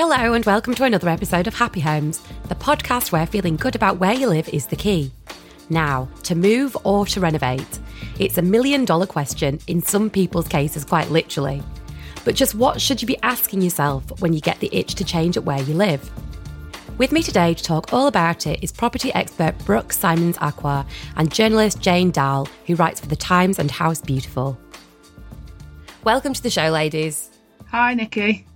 Hello, and welcome to another episode of Happy Homes, the podcast where feeling good about where you live is the key. Now, to move or to renovate? It's a million dollar question, in some people's cases, quite literally. But just what should you be asking yourself when you get the itch to change at where you live? With me today to talk all about it is property expert Brooke Simons Acquah and journalist Jane Dowle, who writes for The Times and House Beautiful. Welcome to the show, ladies. Hi, Nikki.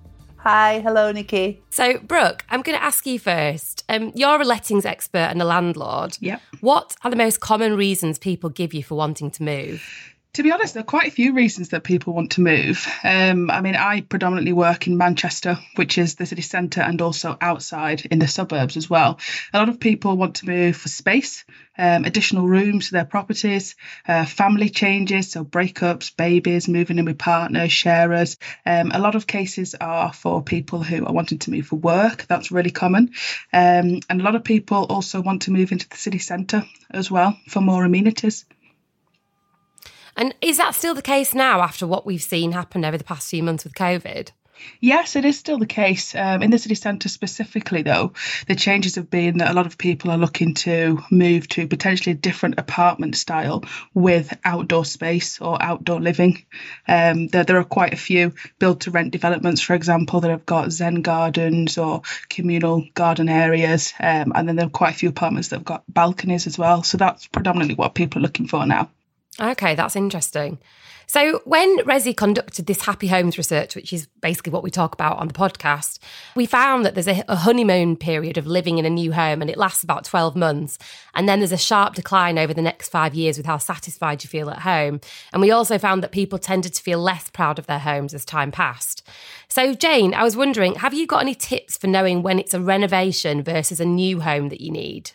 Hi, hello, Nikki. So, Brooke, I'm going to ask you first. Um, you're a lettings expert and a landlord. Yep. What are the most common reasons people give you for wanting to move? To be honest, there are quite a few reasons that people want to move. Um, I mean, I predominantly work in Manchester, which is the city centre, and also outside in the suburbs as well. A lot of people want to move for space, um, additional rooms to their properties, uh, family changes, so breakups, babies, moving in with partners, sharers. Um, a lot of cases are for people who are wanting to move for work. That's really common. Um, and a lot of people also want to move into the city centre as well for more amenities. And is that still the case now after what we've seen happen over the past few months with COVID? Yes, it is still the case. Um, in the city centre specifically, though, the changes have been that a lot of people are looking to move to potentially a different apartment style with outdoor space or outdoor living. Um, there, there are quite a few build to rent developments, for example, that have got Zen gardens or communal garden areas. Um, and then there are quite a few apartments that have got balconies as well. So that's predominantly what people are looking for now. Okay, that's interesting. So, when Resi conducted this Happy Homes research, which is basically what we talk about on the podcast, we found that there's a, honeymoon period of living in a new home and it lasts about 12 months. And then there's a sharp decline over the next five years with how satisfied you feel at home. And we also found that people tended to feel less proud of their homes as time passed. So, Jane, I was wondering have you got any tips for knowing when it's a renovation versus a new home that you need?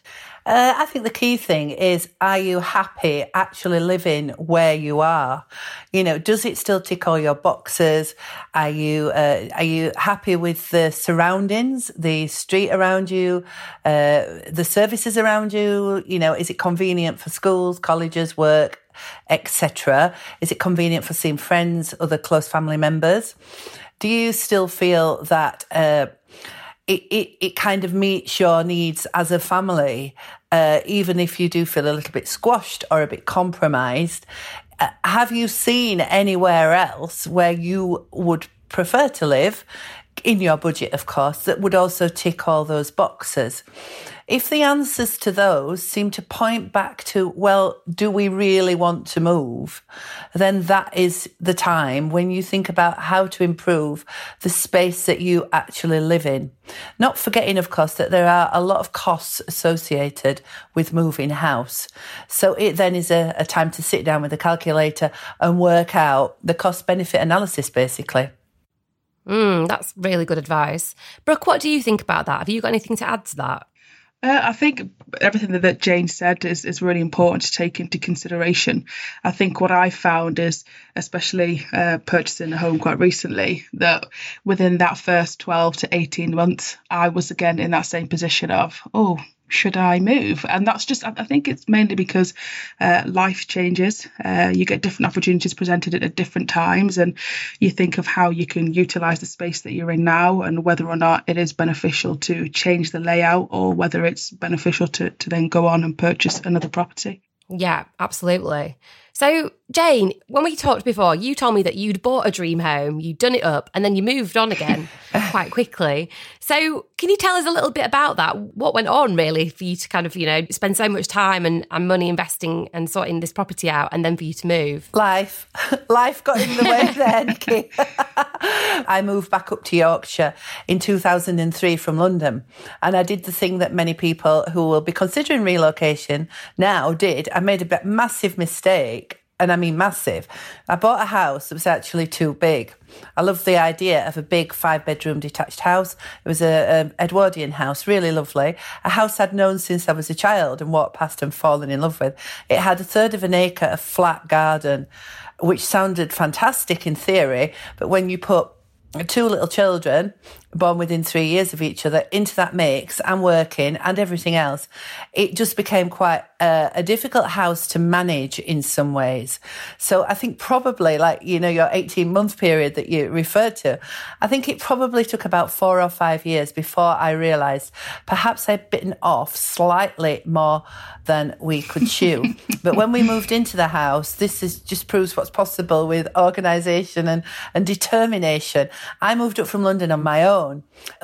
Uh, I think the key thing is are you happy actually living where you are? You know, does it still tick all your boxes? Are you uh, are you happy with the surroundings, the street around you, uh, the services around you? You know, is it convenient for schools, colleges, work, etc.? Is it convenient for seeing friends, other close family members? Do you still feel that? Uh, it, it, it kind of meets your needs as a family, uh, even if you do feel a little bit squashed or a bit compromised. Uh, have you seen anywhere else where you would prefer to live in your budget, of course, that would also tick all those boxes? If the answers to those seem to point back to, well, do we really want to move? Then that is the time when you think about how to improve the space that you actually live in. Not forgetting, of course, that there are a lot of costs associated with moving house. So it then is a, a time to sit down with a calculator and work out the cost benefit analysis, basically. Mm, that's really good advice. Brooke, what do you think about that? Have you got anything to add to that? Uh, I think everything that Jane said is, is really important to take into consideration. I think what I found is, especially uh, purchasing a home quite recently, that within that first 12 to 18 months, I was again in that same position of, oh, should I move? And that's just, I think it's mainly because uh, life changes. Uh, you get different opportunities presented at different times, and you think of how you can utilize the space that you're in now and whether or not it is beneficial to change the layout or whether it's beneficial to, to then go on and purchase another property. Yeah, absolutely. So, Jane, when we talked before, you told me that you'd bought a dream home, you'd done it up, and then you moved on again quite quickly. So, can you tell us a little bit about that? What went on really for you to kind of, you know, spend so much time and, and money investing and sorting this property out and then for you to move? Life. Life got in the way Nikki. I moved back up to Yorkshire in 2003 from London. And I did the thing that many people who will be considering relocation now did. I made a massive mistake and I mean massive. I bought a house that was actually too big. I loved the idea of a big five bedroom detached house. It was a, a, Edwardian house, really lovely. A house I'd known since I was a child and walked past and fallen in love with. It had a third of an acre of flat garden, which sounded fantastic in theory, but when you put two little children, born within three years of each other into that mix and working and everything else, it just became quite a, a, difficult house to manage in some ways. So I think probably like, you know, your 18 month period that you referred to, I think it probably took about four or five years before I realized perhaps I'd bitten off slightly more than we could chew. but when we moved into the house, this is just proves what's possible with organization and, and determination. I moved up from London on my own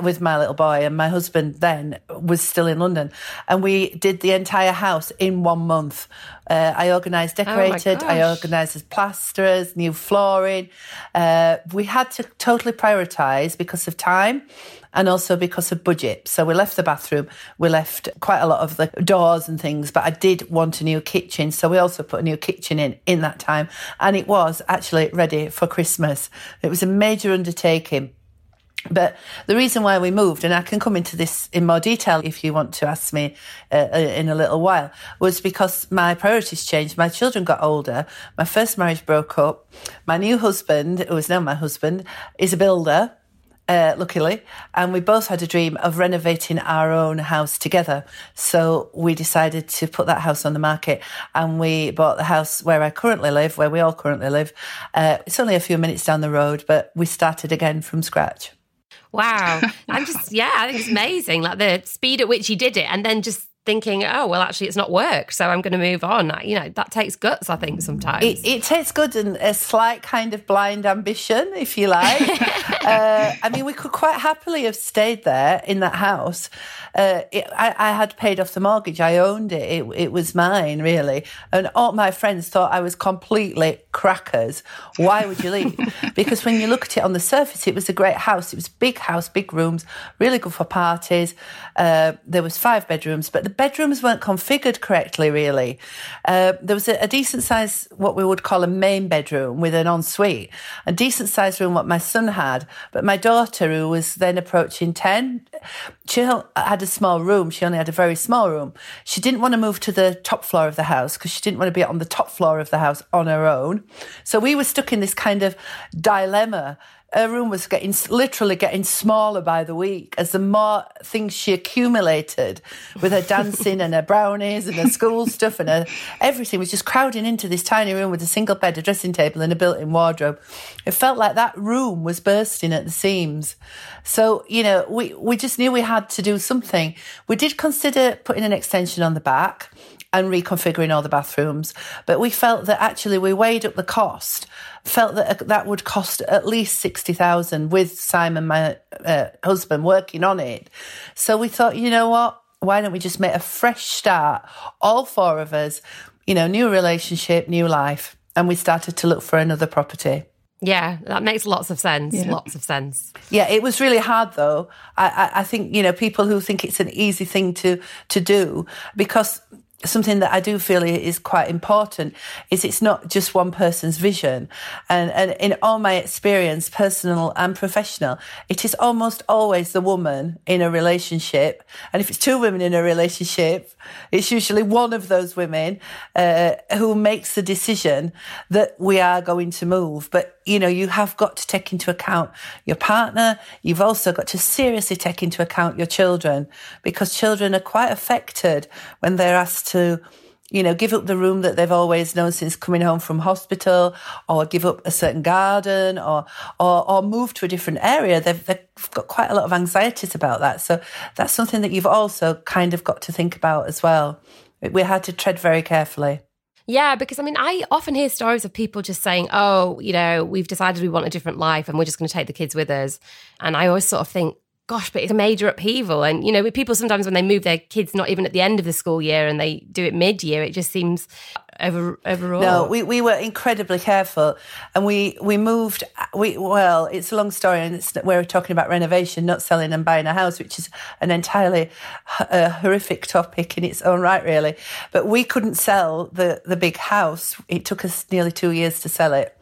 with my little boy and my husband then was still in London and we did the entire house in one month. Uh, I organised, oh decorated, oh I organised as plasterers, new flooring. Uh, we had to totally prioritise because of time and also because of budget. So we left the bathroom, we left quite a lot of the doors and things, but I did want a new kitchen. So we also put a new kitchen in in that time. And it was actually ready for Christmas. It was a major undertaking. But the reason why we moved, and I can come into this in more detail if you want to ask me uh, uh, in a little while, was because my priorities changed. My children got older. My first marriage broke up. My new husband, who is now my husband, is a builder. Uh, luckily, and we both had a dream of renovating our own house together. So we decided to put that house on the market, and we bought the house where I currently live, where we all currently live. Uh, it's only a few minutes down the road, but we started again from scratch. Wow. I'm just, yeah, I think it's amazing. Like the speed at which he did it and then just thinking, oh, well, actually, it's not worked. So I'm going to move on. You know, that takes guts, I think, sometimes. It, it takes good and a slight kind of blind ambition, if you like. uh, I mean, we could quite happily have stayed there in that house. Uh, it, I, I, had paid off the mortgage. I owned it. it. It was mine, really. And all my friends thought I was completely crackers. Why would you leave? because when you look at it on the surface, it was a great house. It was a big house, big rooms, really good for parties. Uh, there was five bedrooms, but the bedrooms weren't configured correctly, really. Uh, there was a, a decent size, what we would call a main bedroom with an ensuite, a decent sized room, what my son had. But my daughter, who was then approaching 10, she had a small room. She only had a very small room. She didn't want to move to the top floor of the house because she didn't want to be on the top floor of the house on her own. So we were stuck in this kind of dilemma her room was getting literally getting smaller by the week as the more things she accumulated with her dancing and her brownies and her school stuff and her everything was just crowding into this tiny room with a single bed, a dressing table, and a built-in wardrobe. It felt like that room was bursting at the seams. So you know, we we just knew we had to do something. We did consider putting an extension on the back and reconfiguring all the bathrooms. But we felt that actually we weighed up the cost, felt that uh, that would cost at least 60,000 with Simon, my uh, husband, working on it. So we thought, you know what? Why don't we just make a fresh start? All four of us, you know, new relationship, new life. And we started to look for another property. Yeah, that makes lots of sense. Yeah. Lots of sense. Yeah, it was really hard though. I, I, I, think you know people who think it's an easy thing to to do because something that I do feel is quite important is it's not just one person's vision. And, and in all my experience, personal and professional, it is almost always the woman in a relationship. And if it's two women in a relationship, it's usually one of those women uh, who makes the decision that we are going to move. But, you know, you have got to take into account your partner. You've also got to seriously take into account your children because children are quite affected when they're asked to you know, give up the room that they've always known since coming home from hospital, or give up a certain garden, or or, or move to a different area. They've, they've got quite a lot of anxieties about that. So that's something that you've also kind of got to think about as well. We had to tread very carefully. Yeah, because I mean, I often hear stories of people just saying, oh, you know, we've decided we want a different life and we're just going to take the kids with us. And I always sort of think, gosh, but it's a major upheaval. And, you know, with people sometimes when they move their kids, not even at the end of the school year and they do it mid year, it just seems over, overall. No, we, we were incredibly careful and we, we moved, we, well, it's a long story and it's, we're talking about renovation, not selling and buying a house, which is an entirely uh, horrific topic in its own right, really. But we couldn't sell the, the big house. It took us nearly two years to sell it.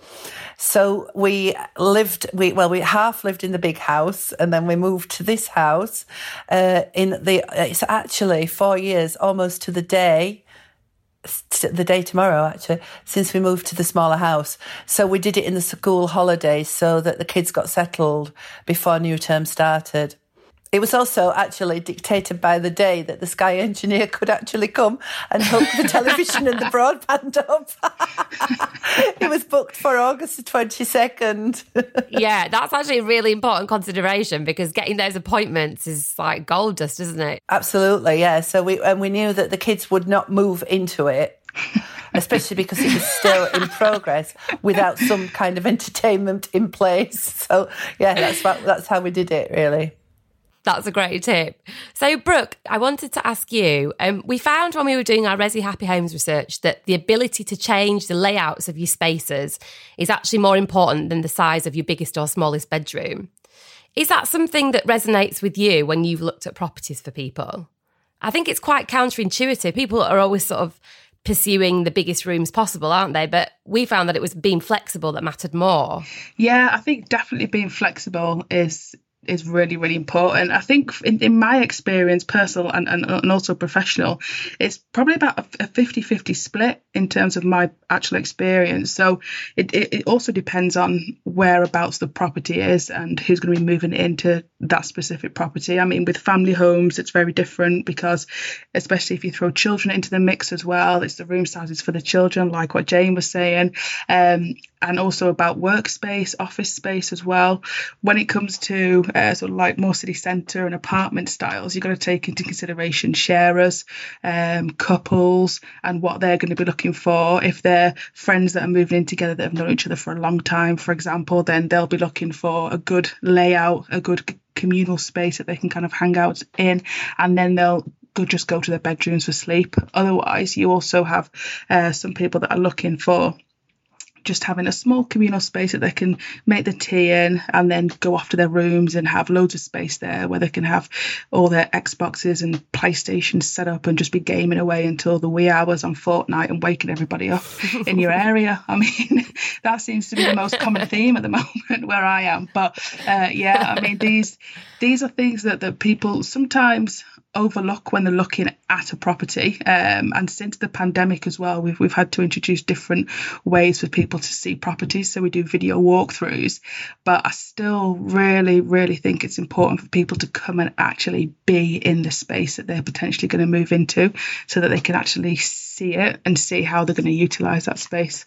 So we lived, we well, we half lived in the big house, and then we moved to this house. Uh, in the, it's actually four years, almost to the day, the day tomorrow actually since we moved to the smaller house so we did it in the school holidays so that the kids got settled before new term started it was also actually dictated by the day that the Sky engineer could actually come and hook the television and the broadband up. it was booked for August the 22nd. yeah, that's actually a really important consideration because getting those appointments is like gold dust, isn't it? Absolutely, yeah. So we and we knew that the kids would not move into it. especially because it was still in progress without some kind of entertainment in place. So yeah, that's that's how we did it really. That's a great tip. So, Brooke, I wanted to ask you um, we found when we were doing our Resi Happy Homes research that the ability to change the layouts of your spaces is actually more important than the size of your biggest or smallest bedroom. Is that something that resonates with you when you've looked at properties for people? I think it's quite counterintuitive. People are always sort of pursuing the biggest rooms possible, aren't they? But we found that it was being flexible that mattered more. Yeah, I think definitely being flexible is is really really important. I think in, in my experience personal and, and, and also professional it's probably about a 50-50 split in terms of my actual experience. So it, it, it also depends on whereabouts the property is and who's going to be moving into that specific property. I mean with family homes it's very different because especially if you throw children into the mix as well it's the room sizes for the children like what jane was saying. Um, and also about workspace office space as well when it comes to uh, sort of like more city centre and apartment styles, you've got to take into consideration sharers, um, couples, and what they're going to be looking for. If they're friends that are moving in together that have known each other for a long time, for example, then they'll be looking for a good layout, a good communal space that they can kind of hang out in, and then they'll go just go to their bedrooms for sleep. Otherwise, you also have uh, some people that are looking for just having a small communal space that they can make the tea in and then go off to their rooms and have loads of space there where they can have all their Xboxes and PlayStations set up and just be gaming away until the wee hours on Fortnite and waking everybody up in your area. I mean, that seems to be the most common theme at the moment where I am. But uh, yeah, I mean, these these are things that, that people sometimes overlook when they're looking at a property. Um, and since the pandemic as well, we've we've had to introduce different ways for people to see properties. So we do video walkthroughs, but I still really, really think it's important for people to come and actually be in the space that they're potentially going to move into, so that they can actually see it and see how they're going to utilize that space.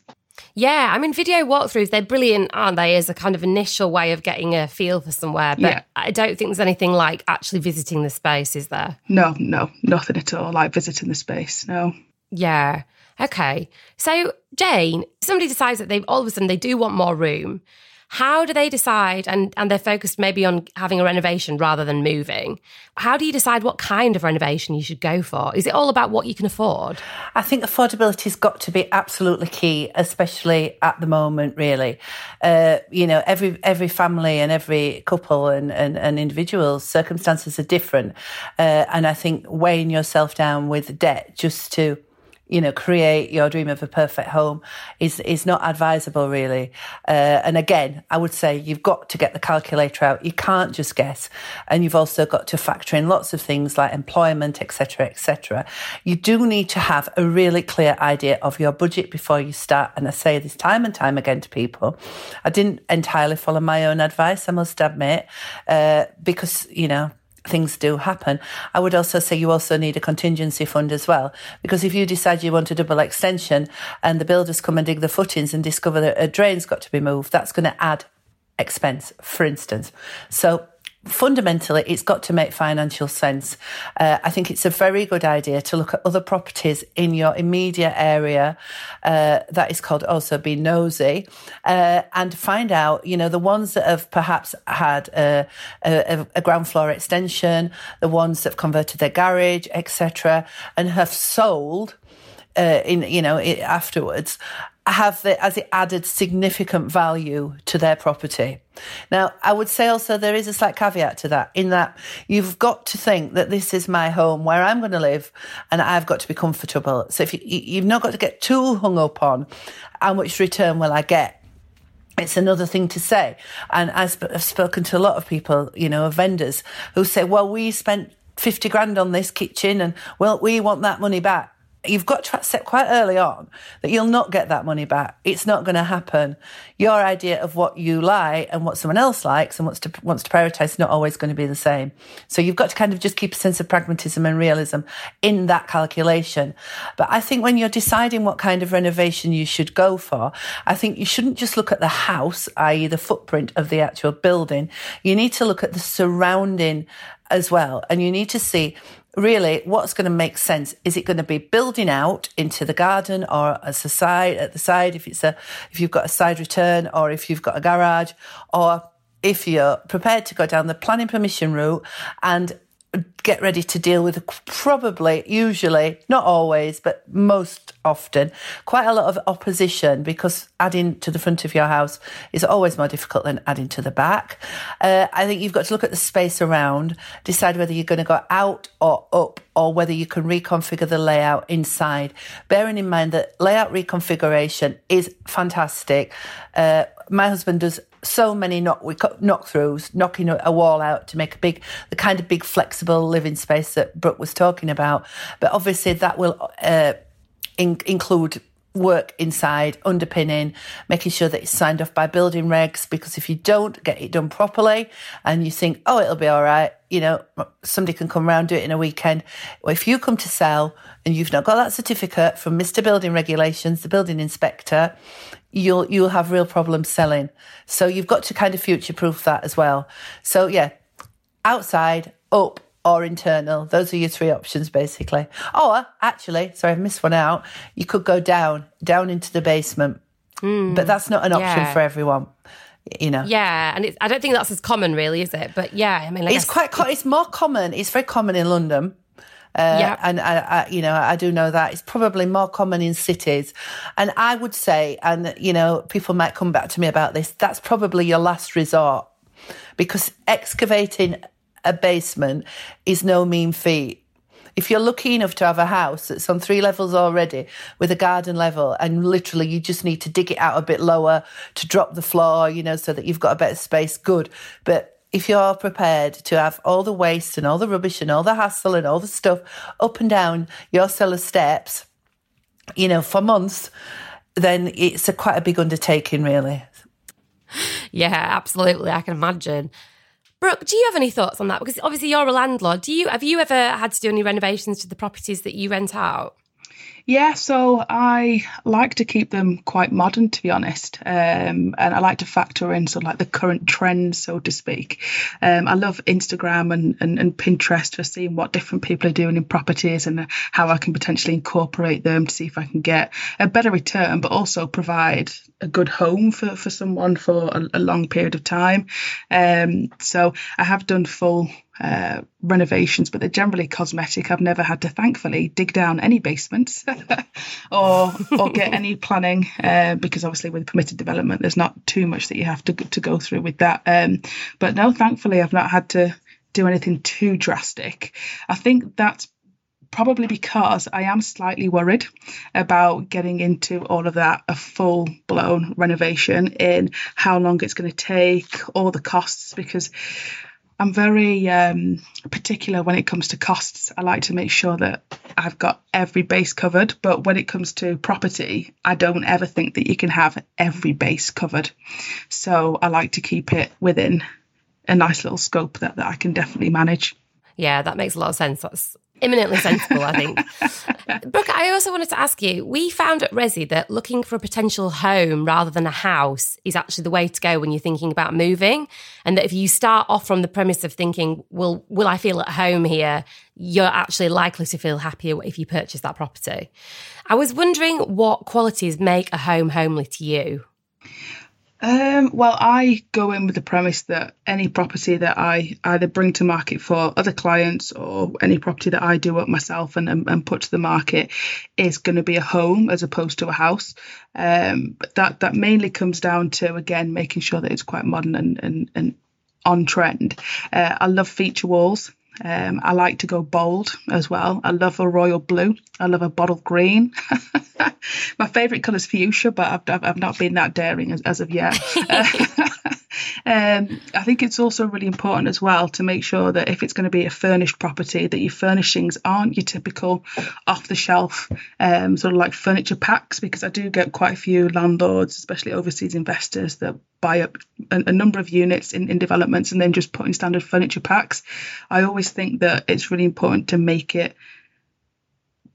Yeah, I mean, video walkthroughs, they're brilliant, aren't they, as a kind of initial way of getting a feel for somewhere. But yeah. I don't think there's anything like actually visiting the space, is there? No, no, nothing at all like visiting the space, no. Yeah. Okay. So, Jane, somebody decides that they've all of a sudden they do want more room. How do they decide, and, and they're focused maybe on having a renovation rather than moving? How do you decide what kind of renovation you should go for? Is it all about what you can afford? I think affordability's got to be absolutely key, especially at the moment, really. Uh, you know, every every family and every couple and, and, and individuals' circumstances are different. Uh, and I think weighing yourself down with debt just to you know, create your dream of a perfect home is is not advisable really. Uh, and again, I would say you've got to get the calculator out. You can't just guess, and you've also got to factor in lots of things like employment, etc., etc. You do need to have a really clear idea of your budget before you start. And I say this time and time again to people. I didn't entirely follow my own advice, I must admit, uh, because you know things do happen. I would also say you also need a contingency fund as well, because if you decide you want a double extension and the builders come and dig the footings and discover that a drain's got to be moved, that's going to add expense, for instance. So fundamentally, it's got to make financial sense. Uh, I think it's a very good idea to look at other properties in your immediate area. Uh, that is called also be nosy uh, and find out, you know, the ones that have perhaps had a, a, a ground floor extension, the ones that have converted their garage, etc., and have sold. Uh, in you know it, afterwards have the, as it added significant value to their property. Now, I would say also there is a slight caveat to that in that you've got to think that this is my home where I'm going to live and I've got to be comfortable. So if you, you've not got to get too hung up on how much return will I get it's another thing to say. And I've spoken to a lot of people, you know, of vendors who say, well, we spent 50 grand on this kitchen and well, we want that money back you've got to accept quite early on that you'll not get that money back. It's not going to happen. Your idea of what you like and what someone else likes and wants to wants to prioritize is not always going to be the same. So you've got to kind of just keep a sense of pragmatism and realism in that calculation. But I think when you're deciding what kind of renovation you should go for, I think you shouldn't just look at the house, i.e., the footprint of the actual building. You need to look at the surrounding as well, and you need to see really what's going to make sense? Is it going to be building out into the garden or a side at the side if it's a if you've got a side return or if you've got a garage? Or if you're prepared to go down the planning permission route and get ready to deal with probably, usually, not always, but most often, quite a lot of opposition because adding to the front of your house is always more difficult than adding to the back. Uh, I think you've got to look at the space around, decide whether you're going to go out or up or whether you can reconfigure the layout inside. Bearing in mind that layout reconfiguration is fantastic. Uh, my husband does so many knock we knock throughs, knocking a wall out to make a big, the kind of big flexible living space that Brooke was talking about. But obviously, that will uh, in, include work inside, underpinning, making sure that it's signed off by building regs. Because if you don't get it done properly and you think, oh, it'll be all right, you know, somebody can come around, do it in a weekend. If you come to sell and you've not got that certificate from Mr. Building Regulations, the building inspector, you'll you'll have real problems selling. So you've got to kind of future proof that as well. So yeah, outside, up, or internal. Those are your three options basically. Or actually, sorry, I've missed one out. You could go down, down into the basement. Mm, but that's not an option yeah. for everyone. You know. Yeah, and it's, I don't think that's as common, really, is it? But yeah, I mean, it's quite. Co- it's more common. It's very common in London. Uh, yeah. And I, I, you know, I do know that it's probably more common in cities. And I would say, and you know, people might come back to me about this. That's probably your last resort because excavating a basement is no mean feat. If you're lucky enough to have a house that's on three levels already with a garden level and literally you just need to dig it out a bit lower to drop the floor, you know, so that you've got a better space, good. But if you're prepared to have all the waste and all the rubbish and all the hassle and all the stuff up and down your cellar steps, you know, for months, then it's a quite a big undertaking, really. Yeah, absolutely. I can imagine. Brooke, do you have any thoughts on that? Because obviously you're a landlord. Do you have you ever had to do any renovations to the properties that you rent out? Yeah, so I like to keep them quite modern, to be honest, um, and I like to factor in sort of like the current trends, so to speak. Um, I love Instagram and, and, and, Pinterest for seeing what different people are doing in properties and how I can potentially incorporate them to see if I can get a better return, but also provide a good home for, for someone for a, a long period of time. Um, so I have done full uh, renovations, but they're generally cosmetic. I've never had to, thankfully, dig down any basements or or get any planning uh, because obviously with permitted development, there's not too much that you have to to go through with that. Um, but no, thankfully, I've not had to do anything too drastic. I think that's probably because I am slightly worried about getting into all of that a full blown renovation in how long it's going to take, all the costs because I'm very um, particular when it comes to costs. I like to make sure that I've got every base covered. But when it comes to property, I don't ever think that you can have every base covered. So I like to keep it within a nice little scope that, that I can definitely manage. Yeah, that makes a lot of sense. That's imminently sensible, I think. Brooke, I also wanted to ask you we found at Resi that looking for a potential home rather than a house is actually the way to go when you're thinking about moving. And that if you start off from the premise of thinking, well, will I feel at home here? You're actually likely to feel happier if you purchase that property. I was wondering what qualities make a home homely to you. Um, well, I go in with the premise that any property that I either bring to market for other clients or any property that I do up myself and, and, and put to the market is going to be a home as opposed to a house. Um, but that that mainly comes down to again making sure that it's quite modern and and, and on trend. Uh, I love feature walls. Um, I like to go bold as well. I love a royal blue. I love a bottle green. My favourite colour is fuchsia, but I've, I've, I've, not been that daring as, as of yet. Um, I think it's also really important as well to make sure that if it's going to be a furnished property, that your furnishings aren't your typical off the shelf um, sort of like furniture packs, because I do get quite a few landlords, especially overseas investors, that buy up a, a number of units in, in developments and then just put in standard furniture packs. I always think that it's really important to make it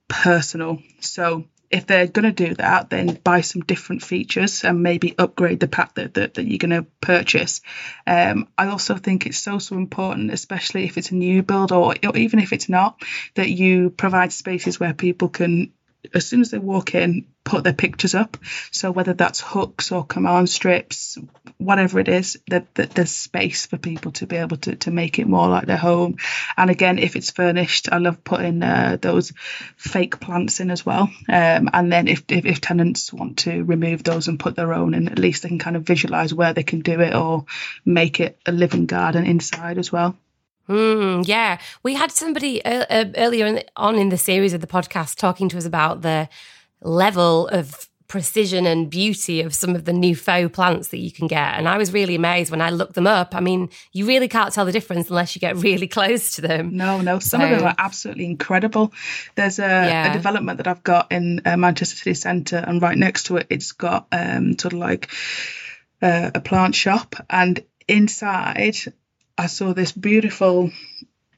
personal. So if they're going to do that, then buy some different features and maybe upgrade the pack that, that, that you're going to purchase. Um, I also think it's so, so important, especially if it's a new build or, or even if it's not, that you provide spaces where people can as soon as they walk in, put their pictures up. So whether that's hooks or command strips, whatever it is, that, that there's space for people to be able to, to make it more like their home. And again, if it's furnished, I love putting uh, those fake plants in as well. Um, and then if, if, if tenants want to remove those and put their own and at least they can kind of visualize where they can do it or make it a living garden inside as well. Mm, yeah, we had somebody uh, uh, earlier in the, on in the series of the podcast talking to us about the level of precision and beauty of some of the new faux plants that you can get. And I was really amazed when I looked them up. I mean, you really can't tell the difference unless you get really close to them. No, no, some so, of them are absolutely incredible. There's a, yeah. a development that I've got in uh, Manchester City Centre, and right next to it, it's got um, sort of like uh, a plant shop, and inside I saw this beautiful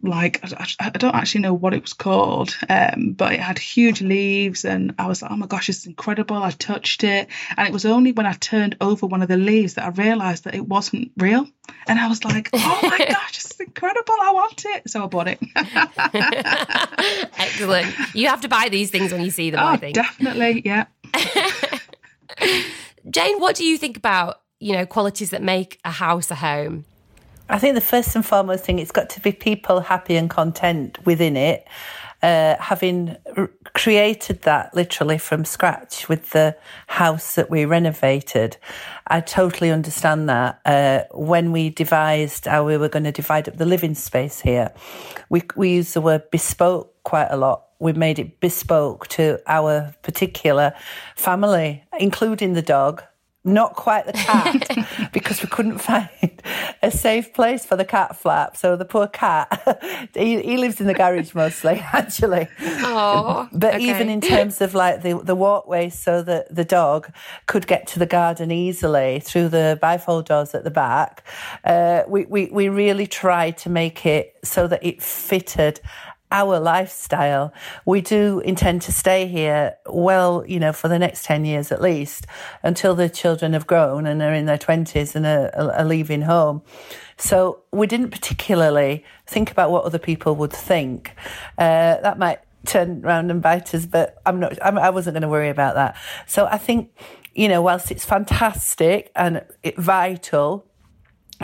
like I, don't actually know what it was called, um, but it had huge leaves, and I was like, oh my gosh, it's incredible. I touched it, and it was only when I turned over one of the leaves that I realised that it wasn't real, and I was like, oh my gosh, it's incredible. I want it, so I bought it. Excellent. You have to buy these things when you see them. Oh, I think definitely, yeah. Jane, what do you think about you know qualities that make a house a home? I think the first and foremost thing, it's got to be people happy and content within it. Uh, having r- created that literally from scratch with the house that we renovated, I totally understand that. Uh, when we devised how we were going to divide up the living space here, we, we use the word bespoke quite a lot. We made it bespoke to our particular family, including the dog, not quite the cat because we couldn't find a safe place for the cat flap. So the poor cat, he, he lives in the garage mostly, actually. Oh, but okay. even in terms of like the, the walkway so that the dog could get to the garden easily through the bifold doors at the back, uh, we, we, we really tried to make it so that it fitted our lifestyle. We do intend to stay here well, you know, for the next 10 years at least until the children have grown and are in their 20s and are, are leaving home. So we didn't particularly think about what other people would think. Uh, that might turn round and bite us, but I'm not, I'm, I wasn't going to worry about that. So I think, you know, whilst it's fantastic and it, vital,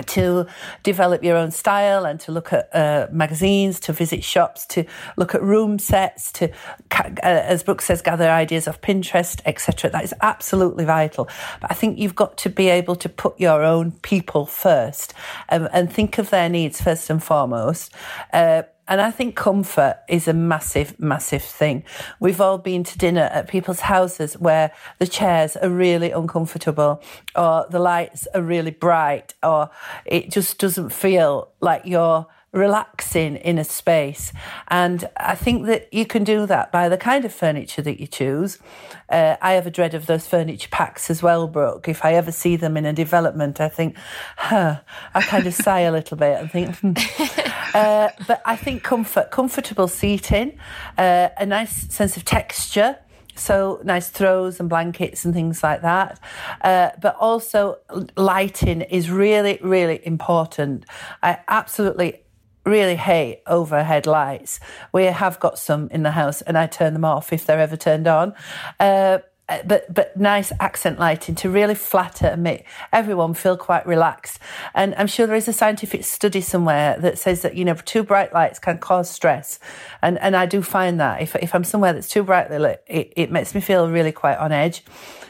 to develop your own style and to look at uh, magazines, to visit shops, to look at room sets, to, uh, as Brooke says, gather ideas off Pinterest, etc. That is absolutely vital. But I think you've got to be able to put your own people first um, and think of their needs first and foremost. Uh, and I think comfort is a massive, massive thing. We've all been to dinner at people's houses where the chairs are really uncomfortable or the lights are really bright or it just doesn't feel like you're relaxing in a space. And I think that you can do that by the kind of furniture that you choose. Uh, I have a dread of those furniture packs as well, Brooke. If I ever see them in a development, I think, huh, I kind of sigh a little bit and think, hmm. uh, but I think comfort, comfortable seating, uh, a nice sense of texture. So nice throws and blankets and things like that. Uh, but also lighting is really, really important. I absolutely really hate overhead lights. We have got some in the house, and I turn them off if they're ever turned on. Uh, but but nice accent lighting to really flatter and make everyone feel quite relaxed. And I'm sure there is a scientific study somewhere that says that you know too bright lights can cause stress, and and I do find that if if I'm somewhere that's too brightly lit, it, it makes me feel really quite on edge.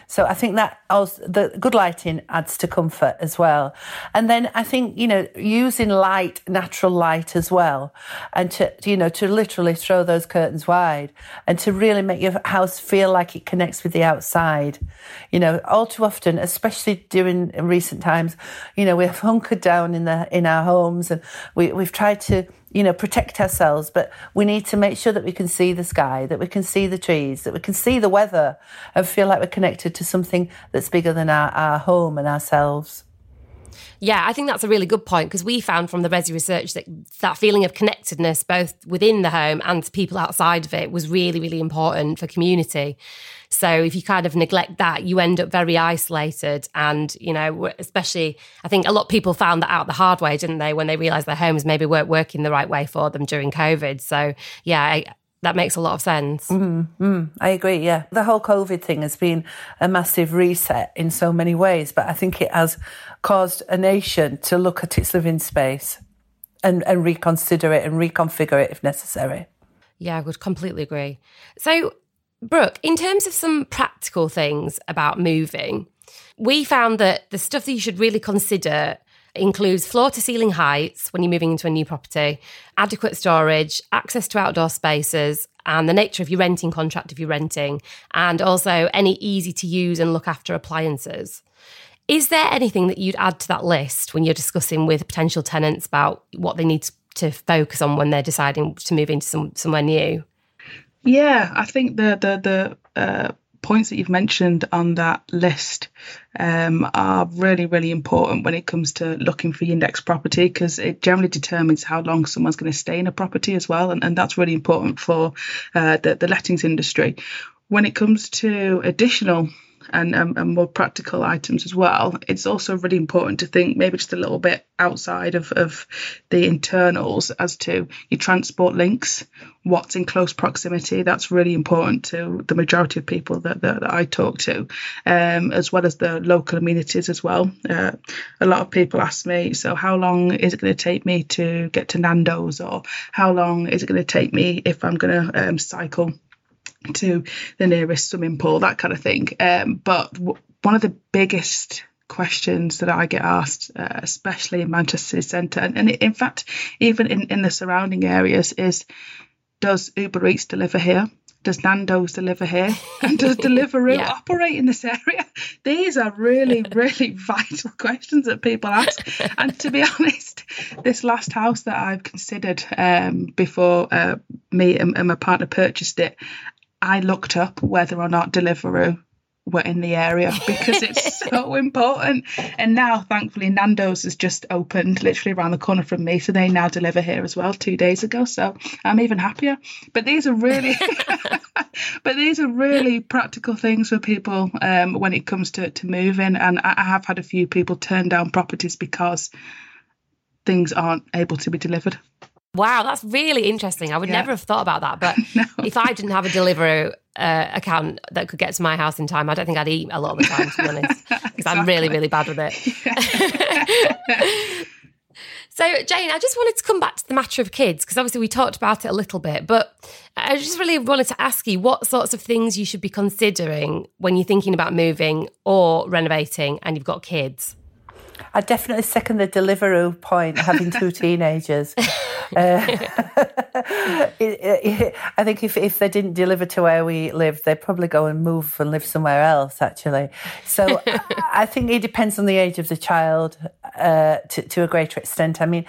So I think that also, the good lighting adds to comfort as well. And then I think, you know, using light, natural light as well, and to, you know, to literally throw those curtains wide and to really make your house feel like it connects with the outside. You know, all too often, especially during recent times, you know, we've hunkered down in the, in our homes and we, we've tried to, you know, protect ourselves, but we need to make sure that we can see the sky, that we can see the trees, that we can see the weather and feel like we're connected to something that's bigger than our, our home and ourselves. Yeah, I think that's a really good point because we found from the Resi research that that feeling of connectedness, both within the home and to people outside of it, was really, really important for community. So if you kind of neglect that, you end up very isolated. And, you know, especially, I think a lot of people found that out the hard way, didn't they, when they realized their homes maybe weren't working the right way for them during COVID. So, yeah, I, that makes a lot of sense. Mm, mm, I agree. Yeah. The whole COVID thing has been a massive reset in so many ways, but I think it has caused a nation to look at its living space and, and reconsider it and reconfigure it if necessary. Yeah, I would completely agree. So, Brooke, in terms of some practical things about moving, we found that the stuff that you should really consider includes floor to ceiling heights when you're moving into a new property, adequate storage, access to outdoor spaces, and the nature of your renting contract if you're renting, and also any easy to use and look after appliances. Is there anything that you'd add to that list when you're discussing with potential tenants about what they need to focus on when they're deciding to move into some, somewhere new? Yeah, I think the the the uh, points that you've mentioned on that list um, are really, really important when it comes to looking for your property because it generally determines how long someone's going to stay in a property as well. And, and that's really important for uh, the, the lettings industry. When it comes to additional and, um, and more practical items as well, it's also really important to think maybe just a little bit outside of, of the internals as to your transport links, what's in close proximity. That's really important to the majority of people that, that, that I talk to, um, as well as the local amenities as well. Uh, a lot of people ask me, so how long is it going to take me to get to Nando's, or how long is it going to take me if I'm going to um, cycle? To the nearest swimming pool, that kind of thing. Um, but w- one of the biggest questions that I get asked, uh, especially in Manchester Centre, and, and, in fact, even in, in the surrounding areas, is does Uber Eats deliver here? Does Nando's deliver here? And does Deliveroo yeah. operate in this area? These are really, really vital questions that people ask. And to be honest, this last house that I've considered um, before uh, me and, and my partner purchased it, I looked up whether or not Deliveroo were in the area because it's so important. And now, thankfully, Nando's has just opened literally around the corner from me. So they now deliver here as well two days ago. So I'm even happier. But these are really, but these are really practical things for people um, when it comes to, to moving. And I have had a few people turn down properties because things aren't able to be delivered. Wow, that's really interesting. I would yeah. never have thought about that. But no. if I didn't have a Deliveroo uh, account that could get to my house in time, I don't think I'd eat a lot of the time, to be honest, because exactly. I'm really, really bad with it. so, Jane, I just wanted to come back to the matter of kids, because obviously we talked about it a little bit, but I just really wanted to ask you what sorts of things you should be considering when you're thinking about moving or renovating and you've got kids. I definitely second the Deliveroo point, having two teenagers. Uh, it, it, I think if, if they didn't deliver to where we live, they'd probably go and move and live somewhere else, actually. So I think it depends on the age of the child uh, to, to a greater extent. I mean,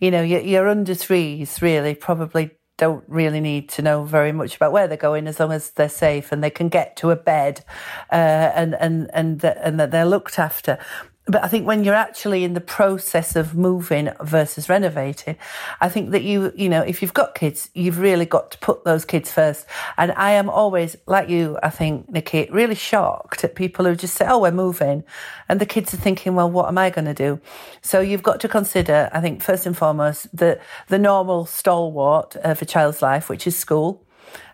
you know, you're, you're under threes, really, probably don't really need to know very much about where they're going as long as they're safe and they can get to a bed uh, and and and and that they're looked after but I think when you're actually in the process of moving versus renovating, I think that you, you know, if you've got kids, you've really got to put those kids first. And I am always, like you, I think, Nikki, really shocked at people who just say, oh, we're moving. And the kids are thinking, well, what am I going to do? So you've got to consider, I think, first and foremost, the, the normal stalwart of a child's life, which is school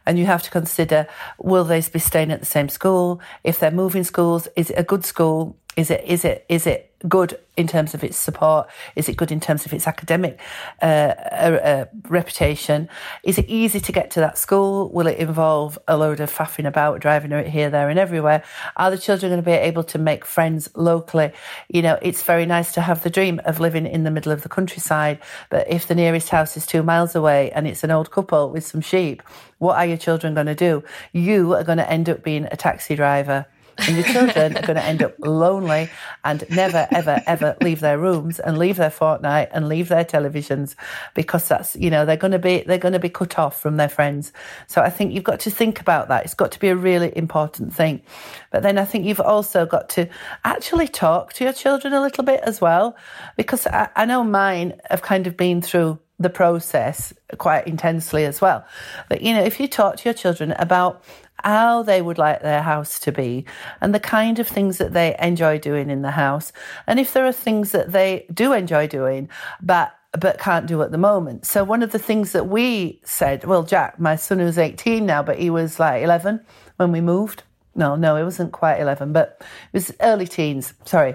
and you have to consider will they be staying at the same school? If they're moving schools, is it a good school? Is it is it is it good in terms of its support? Is it good in terms of its academic uh, uh, uh, reputation? Is it easy to get to that school? Will it involve a load of faffing about, driving here, there, and everywhere? Are the children going to be able to make friends locally? You know, it's very nice to have the dream of living in the middle of the countryside, but if the nearest house is two miles away and it's an old couple with some sheep, what are your children going to do? You are going to end up being a taxi driver and your children are going to end up lonely and never, ever, ever leave their rooms and leave their Fortnite and leave their televisions because that's, you know, they're going to be, they're going to be cut off from their friends. So I think you've got to think about that. It's got to be a really important thing. But then I think you've also got to actually talk to your children a little bit as well, because I, I know mine have kind of been through the process quite intensely as well. But, you know, if you talk to your children about how they would like their house to be and the kind of things that they enjoy doing in the house. And if there are things that they do enjoy doing, but but can't do at the moment. So one of the things that we said, well, Jack, my son who's 18 now, but he was like 11 when we moved. No, no, it wasn't quite 11, but it was early teens. Sorry.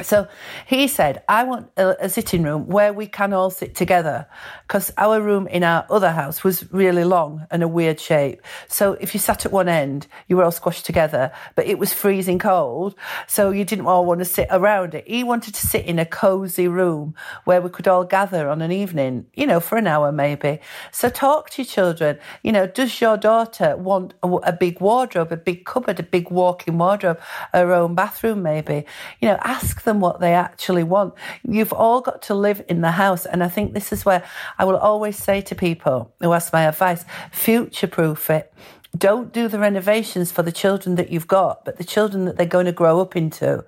So he said, I want a, a, sitting room where we can all sit together because our room in our other house was really long and a weird shape. So if you sat at one end, you were all squashed together, but it was freezing cold. So you didn't all want to sit around it. He wanted to sit in a cozy room where we could all gather on an evening, you know, for an hour maybe. So talk to your children. You know, does your daughter want a, a big wardrobe, a big cupboard, a big walk-in wardrobe, her own bathroom maybe? You know, ask them what they actually want. You've all got to live in the house. And I think this is where I will always say to people who ask my advice, future proof it don't do the renovations for the children that you've got, but the children that they're going to grow up into.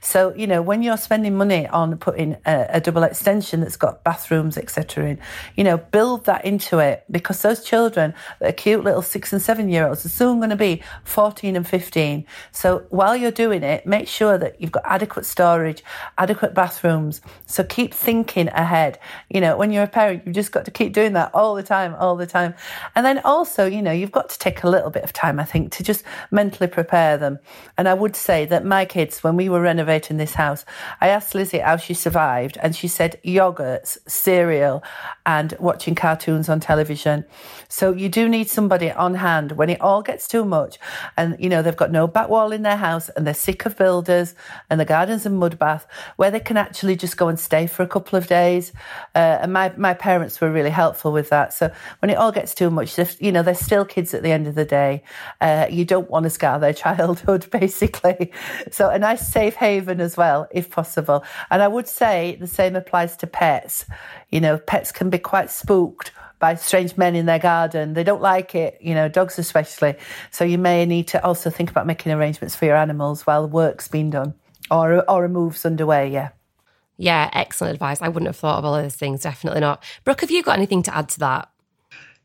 So, you know, when you're spending money on putting a, a double extension that's got bathrooms, etc., in, you know, build that into it because those children, the cute little six and seven year olds, are soon going to be 14 and 15. So while you're doing it, make sure that you've got adequate storage, adequate bathrooms. So keep thinking ahead. You know, when you're a parent, you've just got to keep doing that all the time, all the time. And then also, you know, you've got to take a little bit of time, I think, to just mentally prepare them. And I would say that my kids, when we were renovating this house, I asked Lizzie how she survived, and she said yogurts, cereal, and watching cartoons on television. So you do need somebody on hand when it all gets too much, and you know they've got no back wall in their house, and they're sick of builders, and the garden's and mud bath, where they can actually just go and stay for a couple of days. Uh, and my my parents were really helpful with that. So when it all gets too much, you know they're still kids at the end of the day. Uh, you don't want to scar their childhood, basically. So a nice safe haven as well, if possible. And I would say the same applies to pets. You know, pets can be quite spooked by strange men in their garden. They don't like it, you know, dogs especially. So you may need to also think about making arrangements for your animals while work's being done or, or a move's underway, yeah. Yeah, excellent advice. I wouldn't have thought of all of those things, definitely not. Brooke, have you got anything to add to that?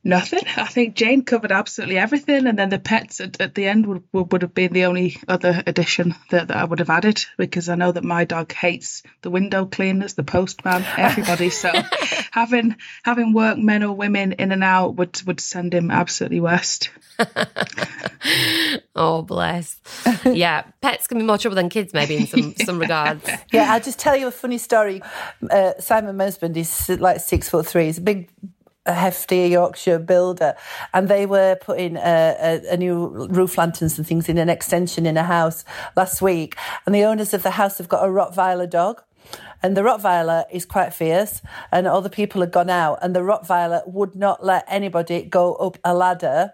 Nothing. I think Jane covered absolutely everything, and then the pets at, at the end would, would, would have been the only other addition that, that I would have added because I know that my dog hates the window cleaners, the postman, everybody. so having having workmen or women in and out would would send him absolutely west. oh bless. Yeah, pets can be more trouble than kids, maybe in some some regards. Yeah, I'll just tell you a funny story. Uh, Simon, my husband, is like six foot three. He's a big a hefty Yorkshire builder, and they were putting a, a, a, new roof lanterns and things in an extension in a house last week. And the owners of the house have got a Rottweiler dog. And the Rottweiler is quite fierce, and all the people had gone out, and the Rottweiler would not let anybody go up a ladder,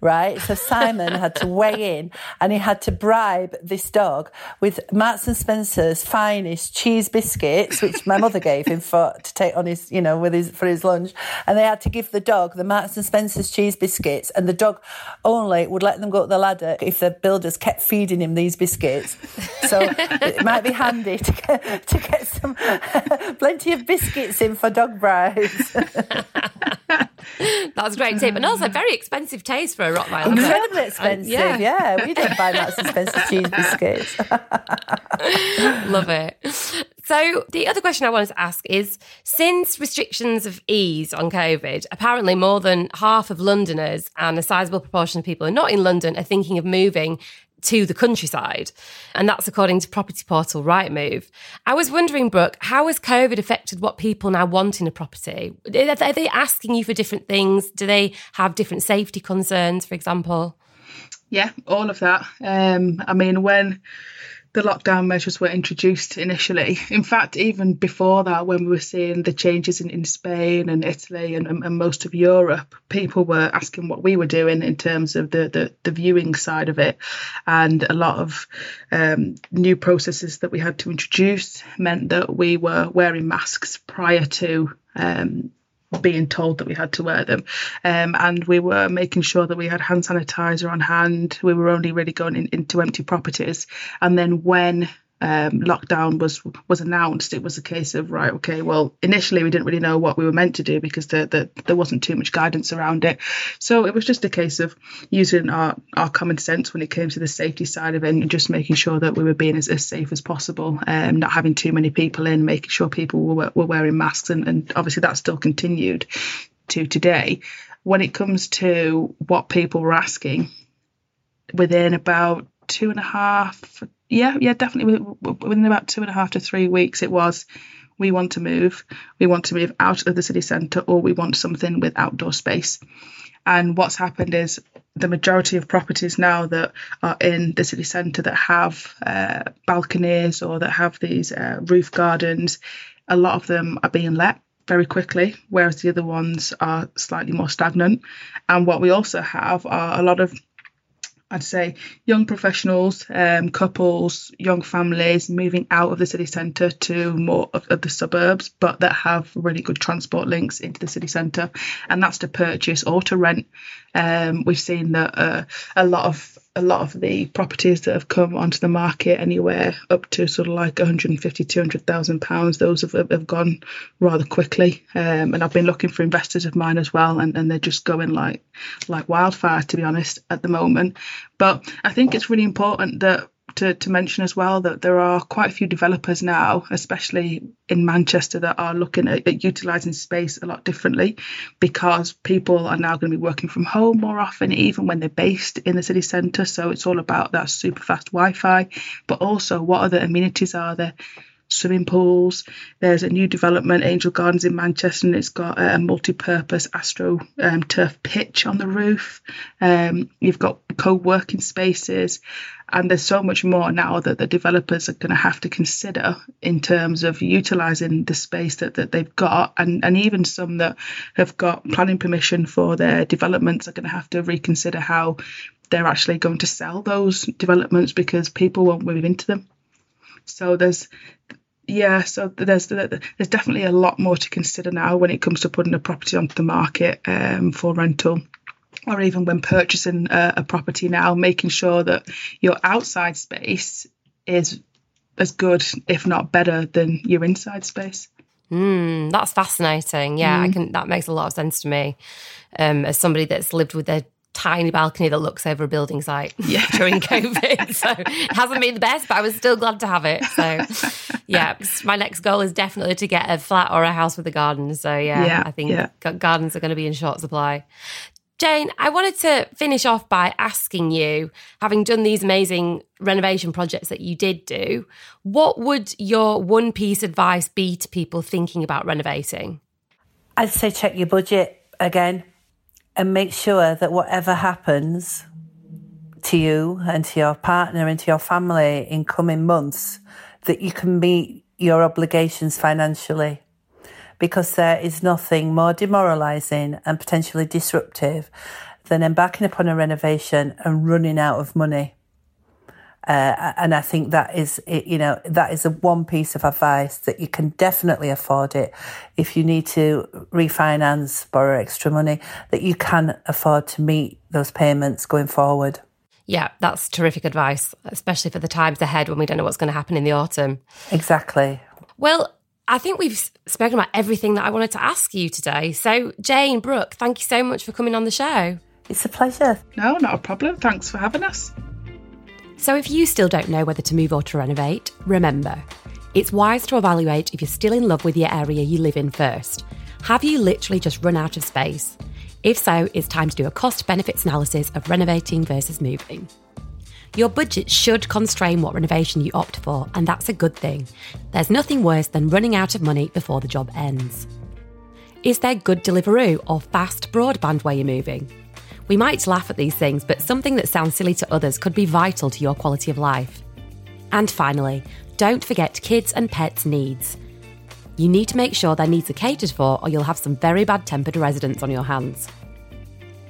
right? So Simon had to weigh in, and he had to bribe this dog with Marks and Spencer's finest cheese biscuits, which my mother gave him for to take on his, you know, with his for his lunch, and they had to give the dog the Marks and Spencer's cheese biscuits, and the dog only would let them go up the ladder if the builders kept feeding him these biscuits. So it might be handy to get, to get some plenty of biscuits in for dog bribes. That's a great tip. And also very expensive taste for a Rottweiler. Incredibly uh, expensive, yeah. yeah. We don't buy that expensive cheese biscuits. Love it. So, the other question I wanted to ask is since restrictions have eased on COVID, apparently more than half of Londoners and a sizable proportion of people who are not in London are thinking of moving to the countryside. And that's according to property portal Rightmove. I was wondering, Brooke, how has COVID affected what people now want in a property? Are they asking you for different things? Do they have different safety concerns, for example? Yeah, all of that. Um, I mean, when the lockdown measures were introduced initially. In fact, even before that, when we were seeing the changes in, in Spain and Italy and, and, most of Europe, people were asking what we were doing in terms of the, the, the viewing side of it. And a lot of um, new processes that we had to introduce meant that we were wearing masks prior to um, being told that we had to wear them. Um, and we were making sure that we had hand sanitizer on hand. We were only really going in, into empty properties. And then when um, lockdown was was announced, it was a case of right, okay. Well, initially we didn't really know what we were meant to do because the, the, there wasn't too much guidance around it. So it was just a case of using our, our common sense when it came to the safety side of it, and just making sure that we were being as, as safe as possible, um, not having too many people in, making sure people were were wearing masks, and, and obviously that still continued to today. When it comes to what people were asking, within about two and a half yeah, yeah, definitely within about two and a half to three weeks, it was we want to move. We want to move out of the city centre or we want something with outdoor space. And what's happened is the majority of properties now that are in the city centre that have uh, balconies or that have these uh, roof gardens, a lot of them are being let very quickly, whereas the other ones are slightly more stagnant. And what we also have are a lot of I'd say young professionals, um, couples, young families moving out of the city centre to more of, of, the suburbs, but that have really good transport links into the city centre, and that's to purchase or to rent. Um, we've seen that uh, a lot of a lot of the properties that have come onto the market anywhere up to sort of like 150 200,000 pounds those have, have gone rather quickly. Um, and I've been looking for investors of mine as well and, and they're just going like like wildfire to be honest at the moment. But I think it's really important that to, to mention as well that there are quite a few developers now, especially in Manchester, that are looking at, at utilising space a lot differently because people are now going to be working from home more often, even when they're based in the city centre. So it's all about that super fast Wi Fi, but also what other amenities are there? Swimming pools. There's a new development, Angel Gardens in Manchester, and it's got a multi-purpose Astro um, turf pitch on the roof. Um, you've got co-working spaces, and there's so much more now that the developers are going to have to consider in terms of utilising the space that, that they've got, and, and even some that have got planning permission for their developments are going to have to reconsider how they're actually going to sell those developments because people won't move into them. So there's yeah, so there's there's definitely a lot more to consider now when it comes to putting a property onto the market um, for rental, or even when purchasing a, a property now, making sure that your outside space is as good, if not better, than your inside space. Mm, that's fascinating. Yeah, mm. I can. That makes a lot of sense to me. Um, as somebody that's lived with a tiny balcony that looks over a building site yeah. during COVID. so it hasn't been the best, but I was still glad to have it. So yeah, my next goal is definitely to get a flat or a house with a garden. So yeah, yeah I think yeah. gardens are going to be in short supply. Jane, I wanted to finish off by asking you, having done these amazing renovation projects that you did do, what would your one piece advice be to people thinking about renovating? I'd say check your budget again and make sure that whatever happens to you and to your partner and to your family in coming months, that you can meet your obligations financially. Because there is nothing more demoralising and potentially disruptive than embarking upon a renovation and running out of money. Uh, and I think that is, you know, that is a one piece of advice that you can definitely afford it. If you need to refinance, borrow extra money, that you can afford to meet those payments going forward. Yeah, that's terrific advice, especially for the times ahead when we don't know what's going to happen in the autumn. Exactly. Well, I think we've spoken about everything that I wanted to ask you today. So, Jane, Brooke, thank you so much for coming on the show. It's a pleasure. No, not a problem. Thanks for having us. So, if you still don't know whether to move or to renovate, remember it's wise to evaluate if you're still in love with your area you live in first. Have you literally just run out of space? If so, it's time to do a cost benefits analysis of renovating versus moving. Your budget should constrain what renovation you opt for, and that's a good thing. There's nothing worse than running out of money before the job ends. Is there good Deliveroo or fast broadband where you're moving? We might laugh at these things, but something that sounds silly to others could be vital to your quality of life. And finally, don't forget kids and pets' needs. You need to make sure their needs are catered for, or you'll have some very bad tempered residents on your hands.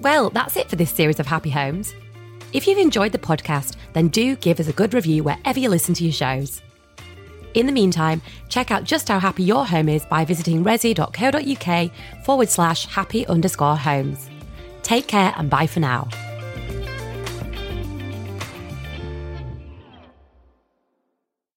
Well, that's it for this series of Happy Homes. If you've enjoyed the podcast, then do give us a good review wherever you listen to your shows. In the meantime, check out just how happy your home is by visiting resi.co.uk forward slash happy underscore homes. Take care and bye for now.